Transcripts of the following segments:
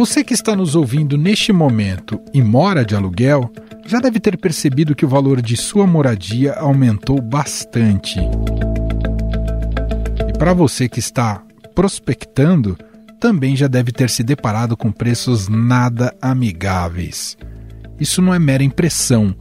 Você que está nos ouvindo neste momento e mora de aluguel, já deve ter percebido que o valor de sua moradia aumentou bastante. E para você que está prospectando, também já deve ter se deparado com preços nada amigáveis. Isso não é mera impressão.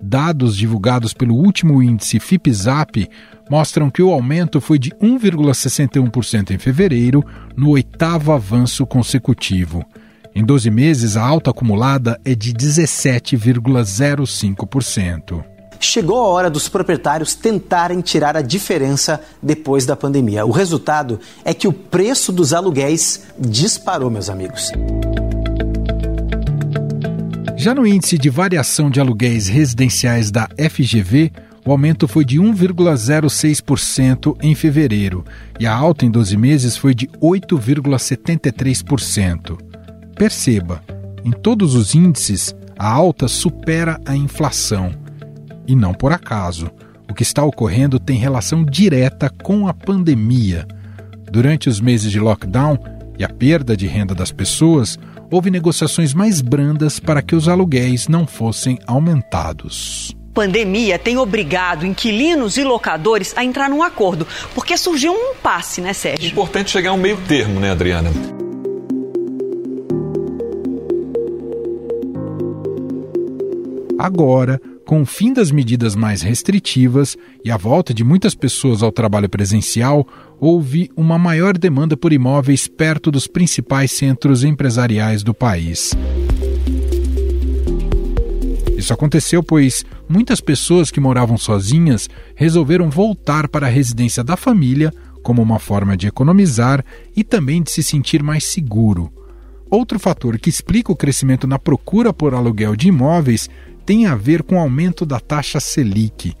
Dados divulgados pelo último índice FIPZAP mostram que o aumento foi de 1,61% em fevereiro, no oitavo avanço consecutivo. Em 12 meses, a alta acumulada é de 17,05%. Chegou a hora dos proprietários tentarem tirar a diferença depois da pandemia. O resultado é que o preço dos aluguéis disparou, meus amigos. Já no índice de variação de aluguéis residenciais da FGV, o aumento foi de 1,06% em fevereiro e a alta em 12 meses foi de 8,73%. Perceba, em todos os índices, a alta supera a inflação. E não por acaso. O que está ocorrendo tem relação direta com a pandemia. Durante os meses de lockdown e a perda de renda das pessoas, houve negociações mais brandas para que os aluguéis não fossem aumentados pandemia tem obrigado inquilinos e locadores a entrar num acordo, porque surgiu um impasse, né, Sérgio? Importante chegar a um meio termo, né, Adriana? Agora, com o fim das medidas mais restritivas e a volta de muitas pessoas ao trabalho presencial, houve uma maior demanda por imóveis perto dos principais centros empresariais do país. Isso aconteceu pois muitas pessoas que moravam sozinhas resolveram voltar para a residência da família como uma forma de economizar e também de se sentir mais seguro. Outro fator que explica o crescimento na procura por aluguel de imóveis tem a ver com o aumento da taxa Selic.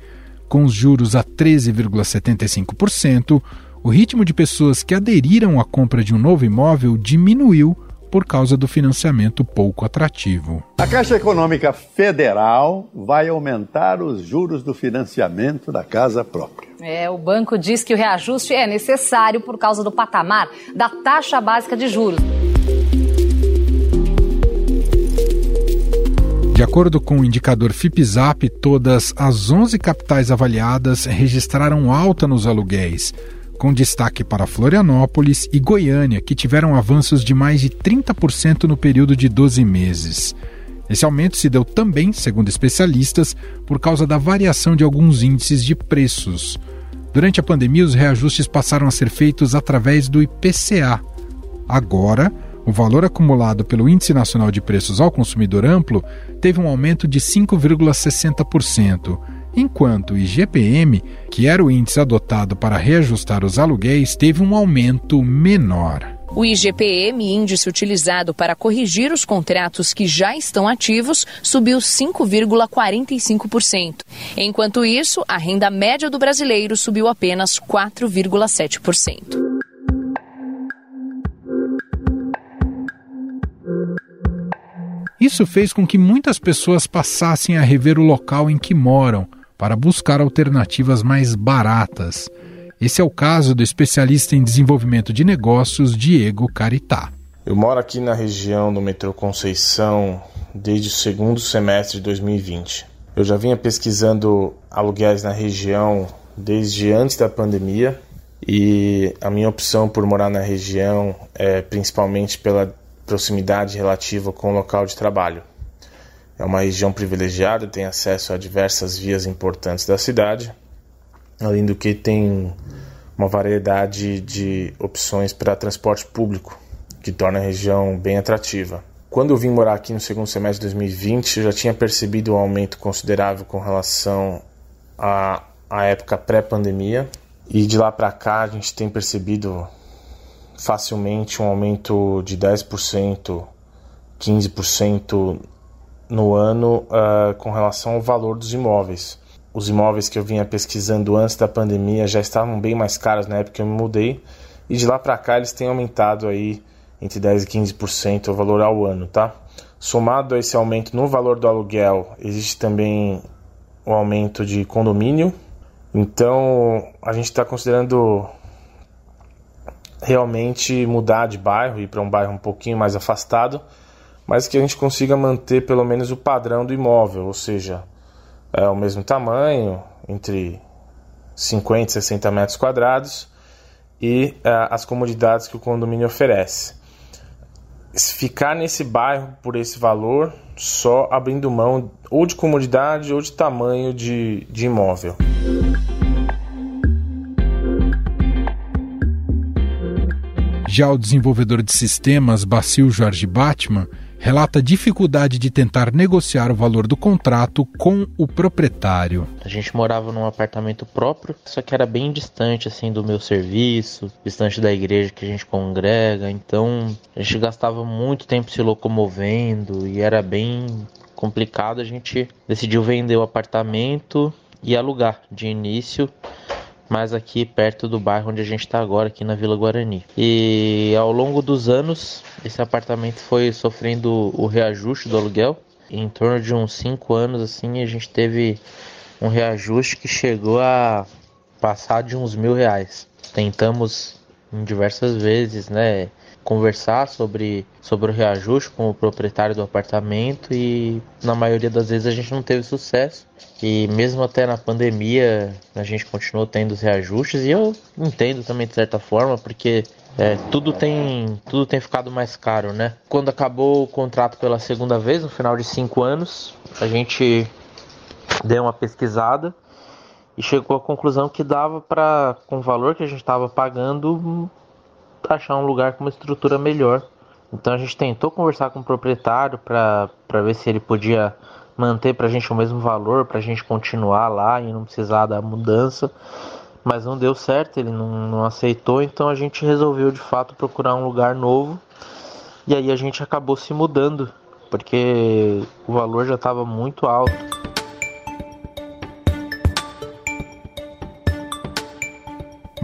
Com os juros a 13,75%, o ritmo de pessoas que aderiram à compra de um novo imóvel diminuiu por causa do financiamento pouco atrativo. A Caixa Econômica Federal vai aumentar os juros do financiamento da casa própria. É, o banco diz que o reajuste é necessário por causa do patamar da taxa básica de juros. De acordo com o indicador FIPZAP, todas as 11 capitais avaliadas registraram alta nos aluguéis, com destaque para Florianópolis e Goiânia, que tiveram avanços de mais de 30% no período de 12 meses. Esse aumento se deu também, segundo especialistas, por causa da variação de alguns índices de preços. Durante a pandemia, os reajustes passaram a ser feitos através do IPCA. Agora, o valor acumulado pelo Índice Nacional de Preços ao Consumidor Amplo teve um aumento de 5,60%, enquanto o IGPM, que era o índice adotado para reajustar os aluguéis, teve um aumento menor. O IGPM, índice utilizado para corrigir os contratos que já estão ativos, subiu 5,45%. Enquanto isso, a renda média do brasileiro subiu apenas 4,7%. Isso fez com que muitas pessoas passassem a rever o local em que moram para buscar alternativas mais baratas. Esse é o caso do especialista em desenvolvimento de negócios Diego Caritá. Eu moro aqui na região do metrô Conceição desde o segundo semestre de 2020. Eu já vinha pesquisando aluguéis na região desde antes da pandemia e a minha opção por morar na região é principalmente pela proximidade relativa com o local de trabalho. É uma região privilegiada, tem acesso a diversas vias importantes da cidade, além do que tem uma variedade de opções para transporte público, que torna a região bem atrativa. Quando eu vim morar aqui no segundo semestre de 2020, eu já tinha percebido um aumento considerável com relação à, à época pré-pandemia, e de lá para cá a gente tem percebido facilmente um aumento de 10%, 15% no ano uh, com relação ao valor dos imóveis. Os imóveis que eu vinha pesquisando antes da pandemia já estavam bem mais caros na época que eu me mudei e de lá para cá eles têm aumentado aí entre 10 e 15% o valor ao ano, tá? Somado a esse aumento no valor do aluguel, existe também o aumento de condomínio. Então, a gente está considerando realmente mudar de bairro, ir para um bairro um pouquinho mais afastado, mas que a gente consiga manter pelo menos o padrão do imóvel, ou seja, é o mesmo tamanho, entre 50 e 60 metros quadrados, e uh, as comodidades que o condomínio oferece. Ficar nesse bairro por esse valor, só abrindo mão ou de comodidade ou de tamanho de, de imóvel. Já o desenvolvedor de sistemas Bacil Jorge Batman relata dificuldade de tentar negociar o valor do contrato com o proprietário. A gente morava num apartamento próprio, só que era bem distante assim do meu serviço, distante da igreja que a gente congrega, então a gente gastava muito tempo se locomovendo e era bem complicado. A gente decidiu vender o apartamento e alugar de início mas aqui perto do bairro onde a gente está agora, aqui na Vila Guarani. E ao longo dos anos, esse apartamento foi sofrendo o reajuste do aluguel. Em torno de uns 5 anos, assim, a gente teve um reajuste que chegou a passar de uns mil reais. Tentamos diversas vezes, né, conversar sobre, sobre o reajuste com o proprietário do apartamento e na maioria das vezes a gente não teve sucesso. E mesmo até na pandemia a gente continuou tendo os reajustes e eu entendo também de certa forma porque é, tudo tem tudo tem ficado mais caro, né? Quando acabou o contrato pela segunda vez, no final de cinco anos, a gente deu uma pesquisada e chegou à conclusão que dava para, com o valor que a gente estava pagando, achar um lugar com uma estrutura melhor. Então a gente tentou conversar com o proprietário para ver se ele podia manter para a gente o mesmo valor, para a gente continuar lá e não precisar da mudança. Mas não deu certo, ele não, não aceitou, então a gente resolveu de fato procurar um lugar novo. E aí a gente acabou se mudando, porque o valor já estava muito alto.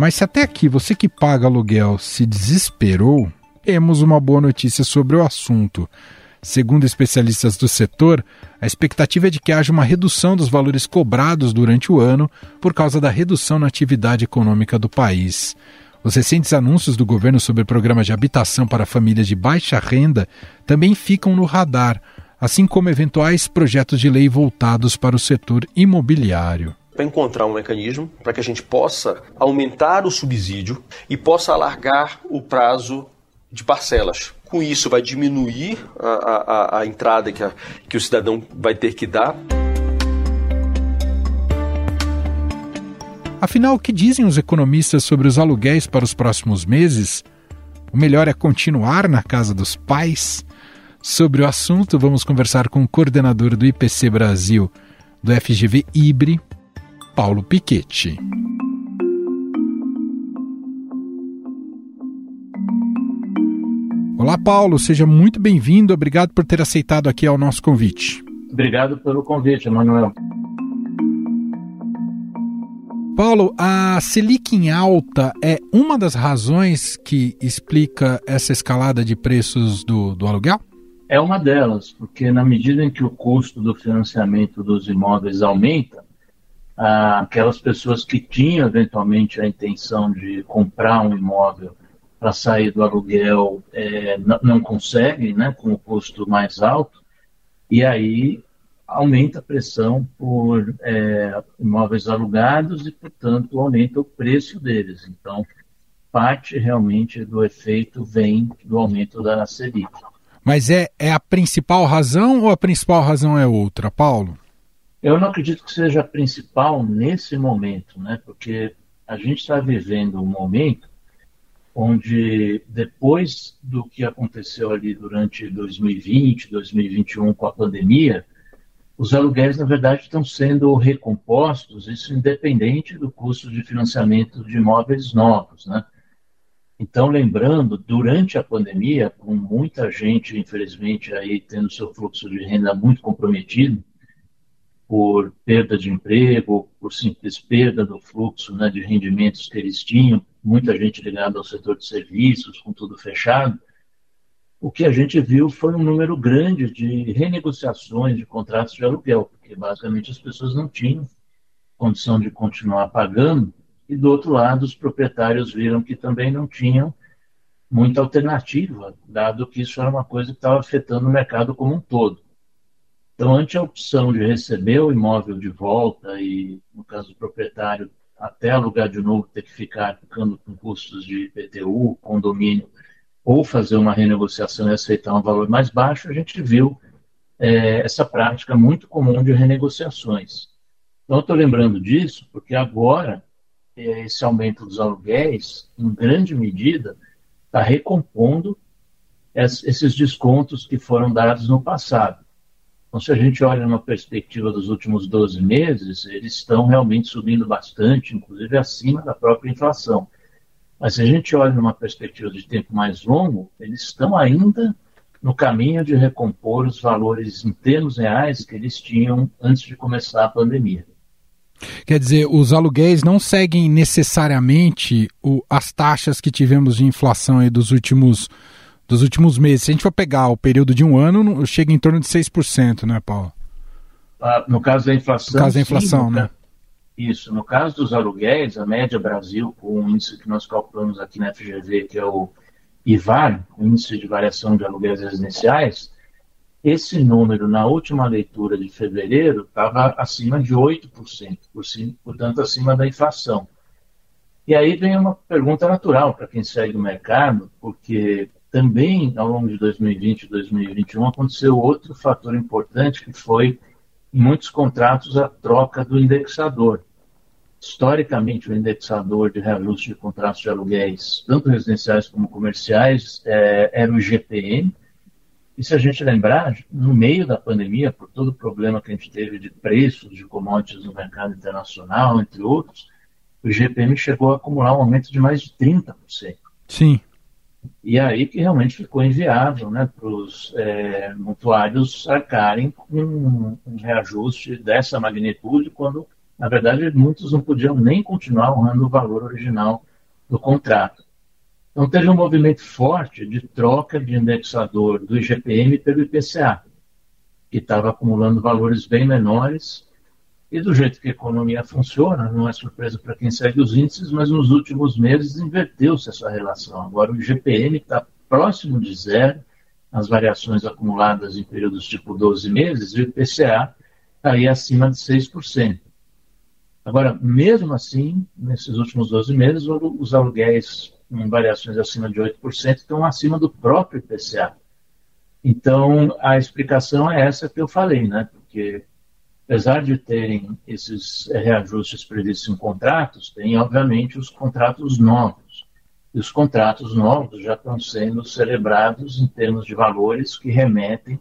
Mas se até aqui você que paga aluguel se desesperou, temos uma boa notícia sobre o assunto. Segundo especialistas do setor, a expectativa é de que haja uma redução dos valores cobrados durante o ano por causa da redução na atividade econômica do país. Os recentes anúncios do governo sobre programas de habitação para famílias de baixa renda também ficam no radar, assim como eventuais projetos de lei voltados para o setor imobiliário para encontrar um mecanismo para que a gente possa aumentar o subsídio e possa alargar o prazo de parcelas. Com isso, vai diminuir a, a, a entrada que, a, que o cidadão vai ter que dar. Afinal, o que dizem os economistas sobre os aluguéis para os próximos meses? O melhor é continuar na casa dos pais? Sobre o assunto, vamos conversar com o coordenador do IPC Brasil, do FGV IBRE, Paulo Piquetti. Olá, Paulo, seja muito bem-vindo. Obrigado por ter aceitado aqui ao nosso convite. Obrigado pelo convite, Emanuel. Paulo, a Selic em alta é uma das razões que explica essa escalada de preços do, do aluguel? É uma delas, porque na medida em que o custo do financiamento dos imóveis aumenta, aquelas pessoas que tinham eventualmente a intenção de comprar um imóvel para sair do aluguel é, não, conseguem, né, com o custo mais alto, e aí aumenta a pressão por é, imóveis alugados e, portanto, aumenta o preço deles. Então, parte realmente do efeito vem do aumento da Selic. Mas é, é a principal razão ou a principal razão é outra, Paulo? Eu não acredito que seja a principal nesse momento, né? porque a gente está vivendo um momento onde, depois do que aconteceu ali durante 2020, 2021 com a pandemia, os aluguéis, na verdade, estão sendo recompostos, isso independente do custo de financiamento de imóveis novos. Né? Então, lembrando, durante a pandemia, com muita gente, infelizmente, aí tendo seu fluxo de renda muito comprometido, por perda de emprego, por simples perda do fluxo né, de rendimentos que eles tinham, muita gente ligada ao setor de serviços, com tudo fechado. O que a gente viu foi um número grande de renegociações de contratos de aluguel, porque basicamente as pessoas não tinham condição de continuar pagando, e do outro lado, os proprietários viram que também não tinham muita alternativa, dado que isso era uma coisa que estava afetando o mercado como um todo. Então, ante a opção de receber o imóvel de volta e, no caso do proprietário, até alugar de novo, ter que ficar ficando com custos de IPTU, condomínio, ou fazer uma renegociação e aceitar um valor mais baixo, a gente viu é, essa prática muito comum de renegociações. Então, estou lembrando disso porque agora é, esse aumento dos aluguéis, em grande medida, está recompondo esses descontos que foram dados no passado. Então, se a gente olha numa perspectiva dos últimos 12 meses, eles estão realmente subindo bastante, inclusive acima da própria inflação. Mas se a gente olha numa perspectiva de tempo mais longo, eles estão ainda no caminho de recompor os valores em termos reais que eles tinham antes de começar a pandemia. Quer dizer, os aluguéis não seguem necessariamente o, as taxas que tivemos de inflação dos últimos, dos últimos meses. Se a gente for pegar o período de um ano, chega em torno de 6%, né, Paulo? Ah, no caso da inflação. No caso da inflação, sim, né? Isso. No caso dos aluguéis, a média Brasil, com o índice que nós calculamos aqui na FGV, que é o IVAR, o índice de variação de aluguéis residenciais, esse número, na última leitura de fevereiro, estava acima de 8%, por cima, portanto, acima da inflação. E aí vem uma pergunta natural para quem segue o mercado, porque também ao longo de 2020 e 2021 aconteceu outro fator importante, que foi, em muitos contratos, a troca do indexador. Historicamente, o indexador de reajuste de contratos de aluguéis, tanto residenciais como comerciais, é, era o GPM, e se a gente lembrar, no meio da pandemia, por todo o problema que a gente teve de preços de commodities no mercado internacional, entre outros, o GPM chegou a acumular um aumento de mais de 30%. Sim. E aí que realmente ficou inviável né, para os é, mutuários arcarem um, um reajuste dessa magnitude, quando, na verdade, muitos não podiam nem continuar honrando o valor original do contrato. Então, teve um movimento forte de troca de indexador do IGPM pelo IPCA, que estava acumulando valores bem menores. E do jeito que a economia funciona, não é surpresa para quem segue os índices, mas nos últimos meses inverteu-se essa relação. Agora, o IGPM está próximo de zero, as variações acumuladas em períodos tipo 12 meses, e o IPCA está aí acima de 6%. Agora, mesmo assim, nesses últimos 12 meses, os aluguéis com variações acima de 8%, estão acima do próprio IPCA. Então, a explicação é essa que eu falei, né? Porque, apesar de terem esses reajustes previstos em contratos, tem, obviamente, os contratos novos. E os contratos novos já estão sendo celebrados em termos de valores que remetem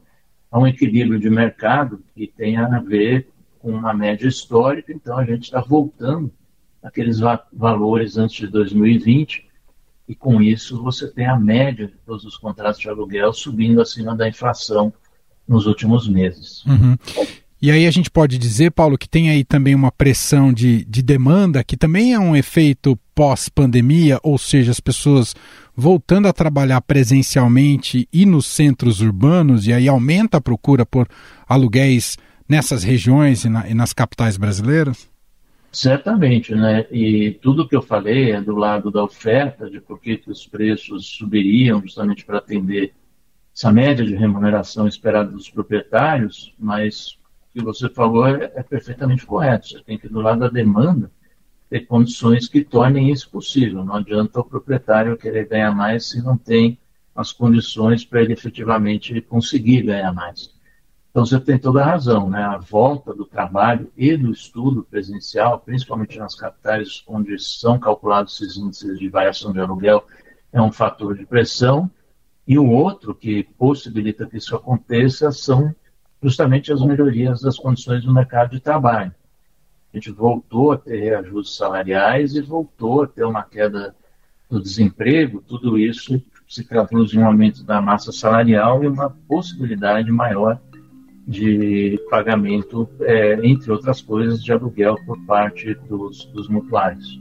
a um equilíbrio de mercado que tem a ver com uma média histórica. Então, a gente está voltando àqueles va valores antes de 2020, e com isso você tem a média de todos os contratos de aluguel subindo acima da inflação nos últimos meses. Uhum. E aí a gente pode dizer, Paulo, que tem aí também uma pressão de, de demanda, que também é um efeito pós-pandemia, ou seja, as pessoas voltando a trabalhar presencialmente e nos centros urbanos, e aí aumenta a procura por aluguéis nessas regiões e, na, e nas capitais brasileiras? Certamente, né? E tudo que eu falei é do lado da oferta, de por que os preços subiriam justamente para atender essa média de remuneração esperada dos proprietários, mas que você falou é, é perfeitamente correto. Você tem que, do lado da demanda, ter condições que tornem isso possível. Não adianta o proprietário querer ganhar mais se não tem as condições para ele efetivamente conseguir ganhar mais. Então você tem toda a razão, né? A volta do trabalho e do estudo presencial, principalmente nas capitais onde são calculados esses índices de variação de aluguel, é um fator de pressão. E o outro que possibilita que isso aconteça são justamente as melhorias das condições do mercado de trabalho. A gente voltou a ter reajustes salariais e voltou a ter uma queda do desemprego, tudo isso se traduz em um aumento da massa salarial e uma possibilidade maior de pagamento, é, entre outras coisas, de aluguel por parte dos, dos mutuários.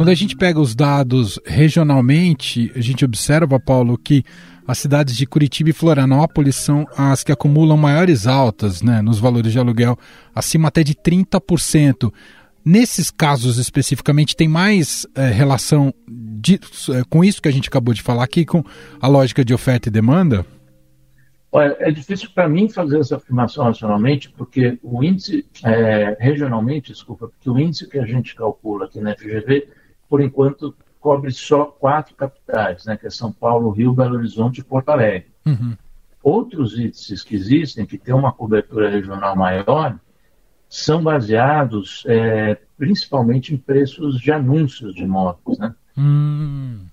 Quando a gente pega os dados regionalmente, a gente observa, Paulo, que as cidades de Curitiba e Florianópolis são as que acumulam maiores altas né, nos valores de aluguel, acima até de 30%. Nesses casos especificamente, tem mais é, relação de, é, com isso que a gente acabou de falar aqui, com a lógica de oferta e demanda? Olha, é difícil para mim fazer essa afirmação nacionalmente, porque o índice, é, regionalmente, desculpa, porque o índice que a gente calcula aqui na FGV, por enquanto, cobre só quatro capitais, né, que é São Paulo, Rio, Belo Horizonte e Porto Alegre. Uhum. Outros índices que existem, que têm uma cobertura regional maior, são baseados é, principalmente em preços de anúncios de imóveis. Né? Hum.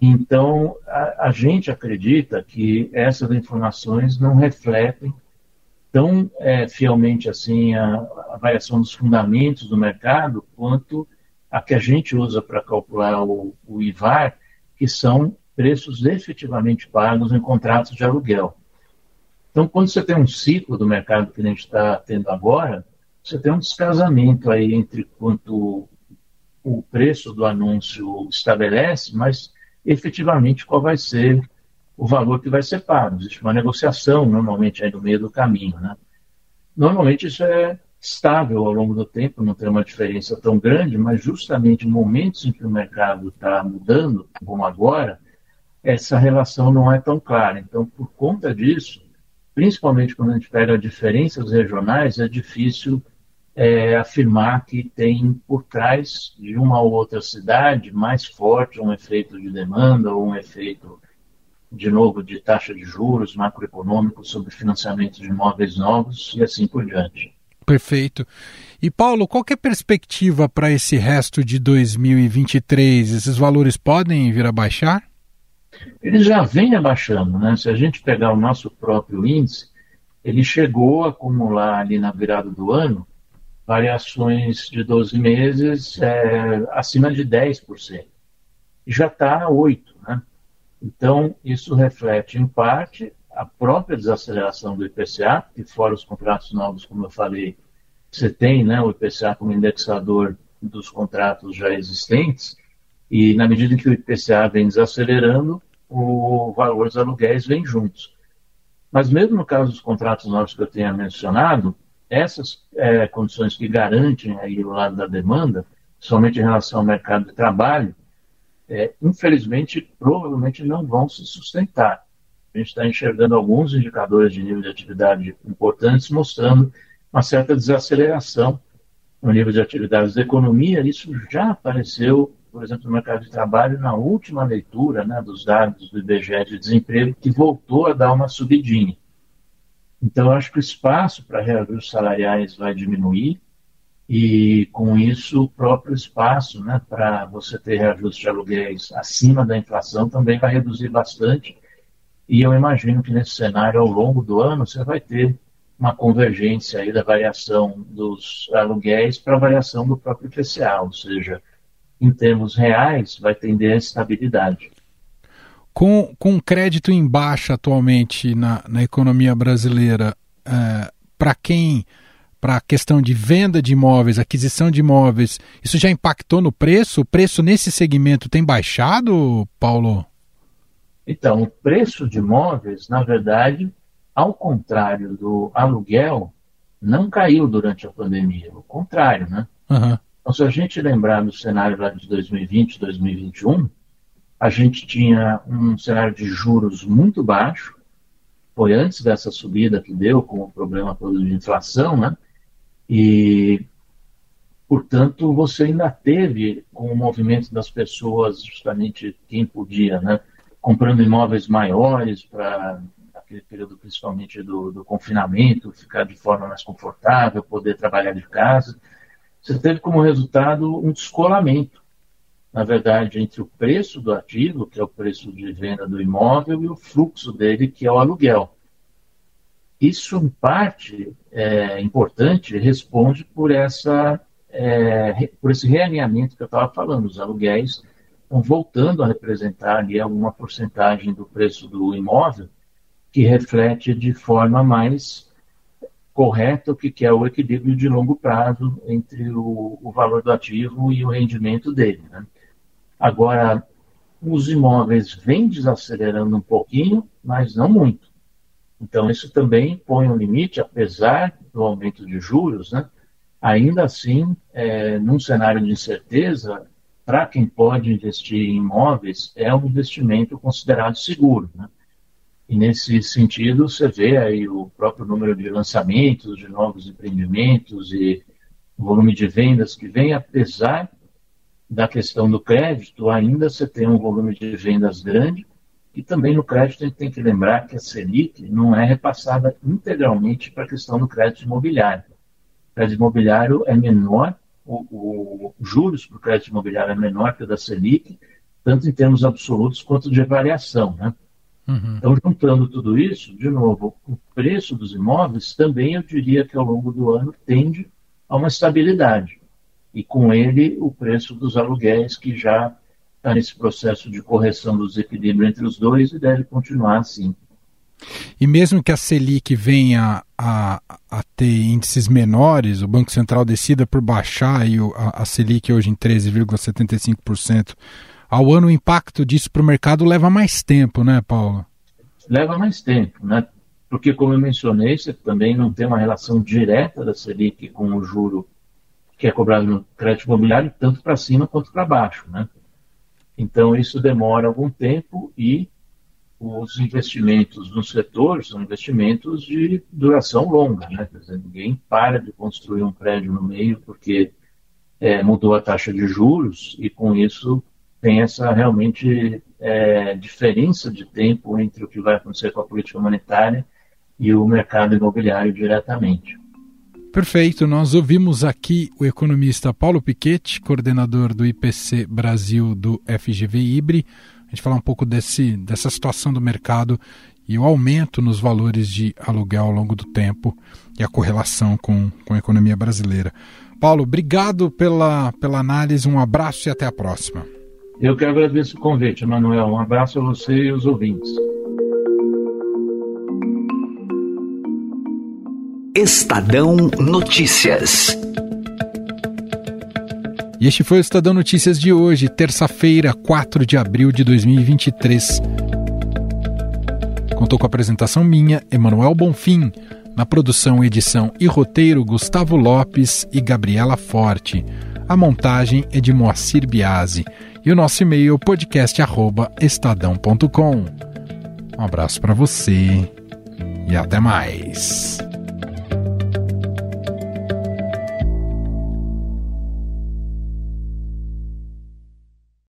Então, a, a, gente acredita que essas informações não refletem tão é, fielmente assim a, a, variação dos fundamentos do mercado quanto a que a gente usa para calcular o, o IVAR, que são preços efetivamente pagos em contratos de aluguel. Então, quando você tem um ciclo do mercado que a gente está tendo agora, você tem um descasamento aí entre quanto o preço do anúncio estabelece, mas efetivamente qual vai ser o valor que vai ser pago. Existe uma negociação normalmente aí no meio do caminho, né? Normalmente isso é estável ao longo do tempo, não tem uma diferença tão grande, mas justamente momentos em que o mercado está mudando, como agora, essa relação não é tão clara. Então, por conta disso, principalmente quando a gente pega diferenças regionais, é difícil é, afirmar que tem por trás de uma ou outra cidade mais forte um efeito de demanda ou um efeito, de novo, de taxa de juros macroeconômico sobre financiamento de imóveis novos e assim por diante. Perfeito. E Paulo, qual é a perspectiva para esse resto de 2023? Esses valores podem vir a baixar? Eles já vêm abaixando, né? Se a gente pegar o nosso próprio índice, ele chegou a acumular ali na virada do ano variações de 12 meses é, acima de 10%. E já está a 8%. Né? Então, isso reflete, em parte, a própria desaceleração do IPCA, que fora os contratos novos, como eu falei, você tem né, o IPCA como indexador dos contratos já existentes, e na medida em que o IPCA vem desacelerando, o valor dos aluguéis vem juntos. Mas mesmo no caso dos contratos novos que eu tenha mencionado, essas é, condições que garantem aí o lado da demanda, somente em relação ao mercado de trabalho, é, infelizmente, provavelmente não vão se sustentar. A gente está enxergando alguns indicadores de nível de atividade importantes, mostrando uma certa desaceleração no nível de atividades da economia. Isso já apareceu, por exemplo, no mercado de trabalho, na última leitura né, dos dados do IBGE de desemprego, que voltou a dar uma subidinha. Então, acho que o espaço para reajustes salariais vai diminuir e, com isso, o próprio espaço né, para você ter reajustes de aluguéis acima da inflação também vai reduzir bastante. E eu imagino que nesse cenário, ao longo do ano, você vai ter uma convergência aí da variação dos aluguéis para a variação do próprio IPCA, ou seja, em termos reais, vai tender à estabilidade. Com, com crédito em baixa atualmente na, na economia brasileira, é, para quem, para a questão de venda de imóveis, aquisição de imóveis, isso já impactou no preço? O preço nesse segmento tem baixado, Paulo? Então, o preço de imóveis, na verdade, ao contrário do aluguel, não caiu durante a pandemia. O contrário, né? Uhum. Então, se a gente lembrar do cenário lá de 2020, 2021, a gente tinha um cenário de juros muito baixo, foi antes dessa subida que deu com o problema todo de inflação, né? E, portanto, você ainda teve com o movimento das pessoas, justamente quem podia, né? Comprando imóveis maiores para aquele período principalmente do, do confinamento, ficar de forma mais confortável, poder trabalhar de casa. Você teve como resultado um descolamento na verdade, entre o preço do ativo, que é o preço de venda do imóvel, e o fluxo dele, que é o aluguel. Isso, em parte, é importante, responde por, essa, é, por esse realinhamento que eu estava falando. Os aluguéis voltando a representar ali alguma porcentagem do preço do imóvel, que reflete de forma mais correta o que é o equilíbrio de longo prazo entre o, o valor do ativo e o rendimento dele. Né? Agora, os imóveis vêm desacelerando um pouquinho, mas não muito. Então, isso também põe um limite, apesar do aumento de juros, né? ainda assim, é, num cenário de incerteza, para quem pode investir em imóveis, é um investimento considerado seguro. Né? E nesse sentido, você vê aí o próprio número de lançamentos, de novos empreendimentos e o volume de vendas que vem, apesar da questão do crédito, ainda você tem um volume de vendas grande. E também no crédito a gente tem que lembrar que a Selic não é repassada integralmente para a questão do crédito imobiliário. O crédito imobiliário é menor, o, o juros para o crédito imobiliário é menor que o da Selic, tanto em termos absolutos quanto de variação. Né? Uhum. Então, juntando tudo isso, de novo, o preço dos imóveis também eu diria que ao longo do ano tende a uma estabilidade. E com ele, o preço dos aluguéis, que já está nesse processo de correção do desequilíbrio entre os dois e deve continuar assim. E mesmo que a Selic venha a, a ter índices menores, o Banco Central decida por baixar aí a, a Selic hoje em 13,75%, ao ano o impacto disso para o mercado leva mais tempo, né, Paulo? Leva mais tempo, né? Porque, como eu mencionei, você também não tem uma relação direta da Selic com o juro que é cobrado no crédito imobiliário, tanto para cima quanto para baixo, né? Então, isso demora algum tempo e os investimentos no setor são investimentos de duração longa, né? Quer dizer, ninguém para de construir um prédio no meio porque é, mudou a taxa de juros e com isso tem essa realmente é, diferença de tempo entre o que vai acontecer com a política monetária e o mercado imobiliário diretamente. Perfeito, nós ouvimos aqui o economista Paulo Piquet, coordenador do IPC Brasil do FGV Ibre, a gente falar um pouco desse, dessa situação do mercado e o aumento nos valores de aluguel ao longo do tempo e a correlação com, com a economia brasileira. Paulo, obrigado pela, pela análise, um abraço e até a próxima. Eu que agradeço o convite, Manuel. Um abraço a você e os ouvintes. Estadão Notícias. E este foi o Estadão Notícias de hoje, terça-feira, 4 de abril de 2023. Contou com a apresentação minha, Emanuel Bonfim, na produção, edição e roteiro, Gustavo Lopes e Gabriela Forte. A montagem é de Moacir Biasi e o nosso e-mail podcast@estadão.com. Um abraço para você e até mais.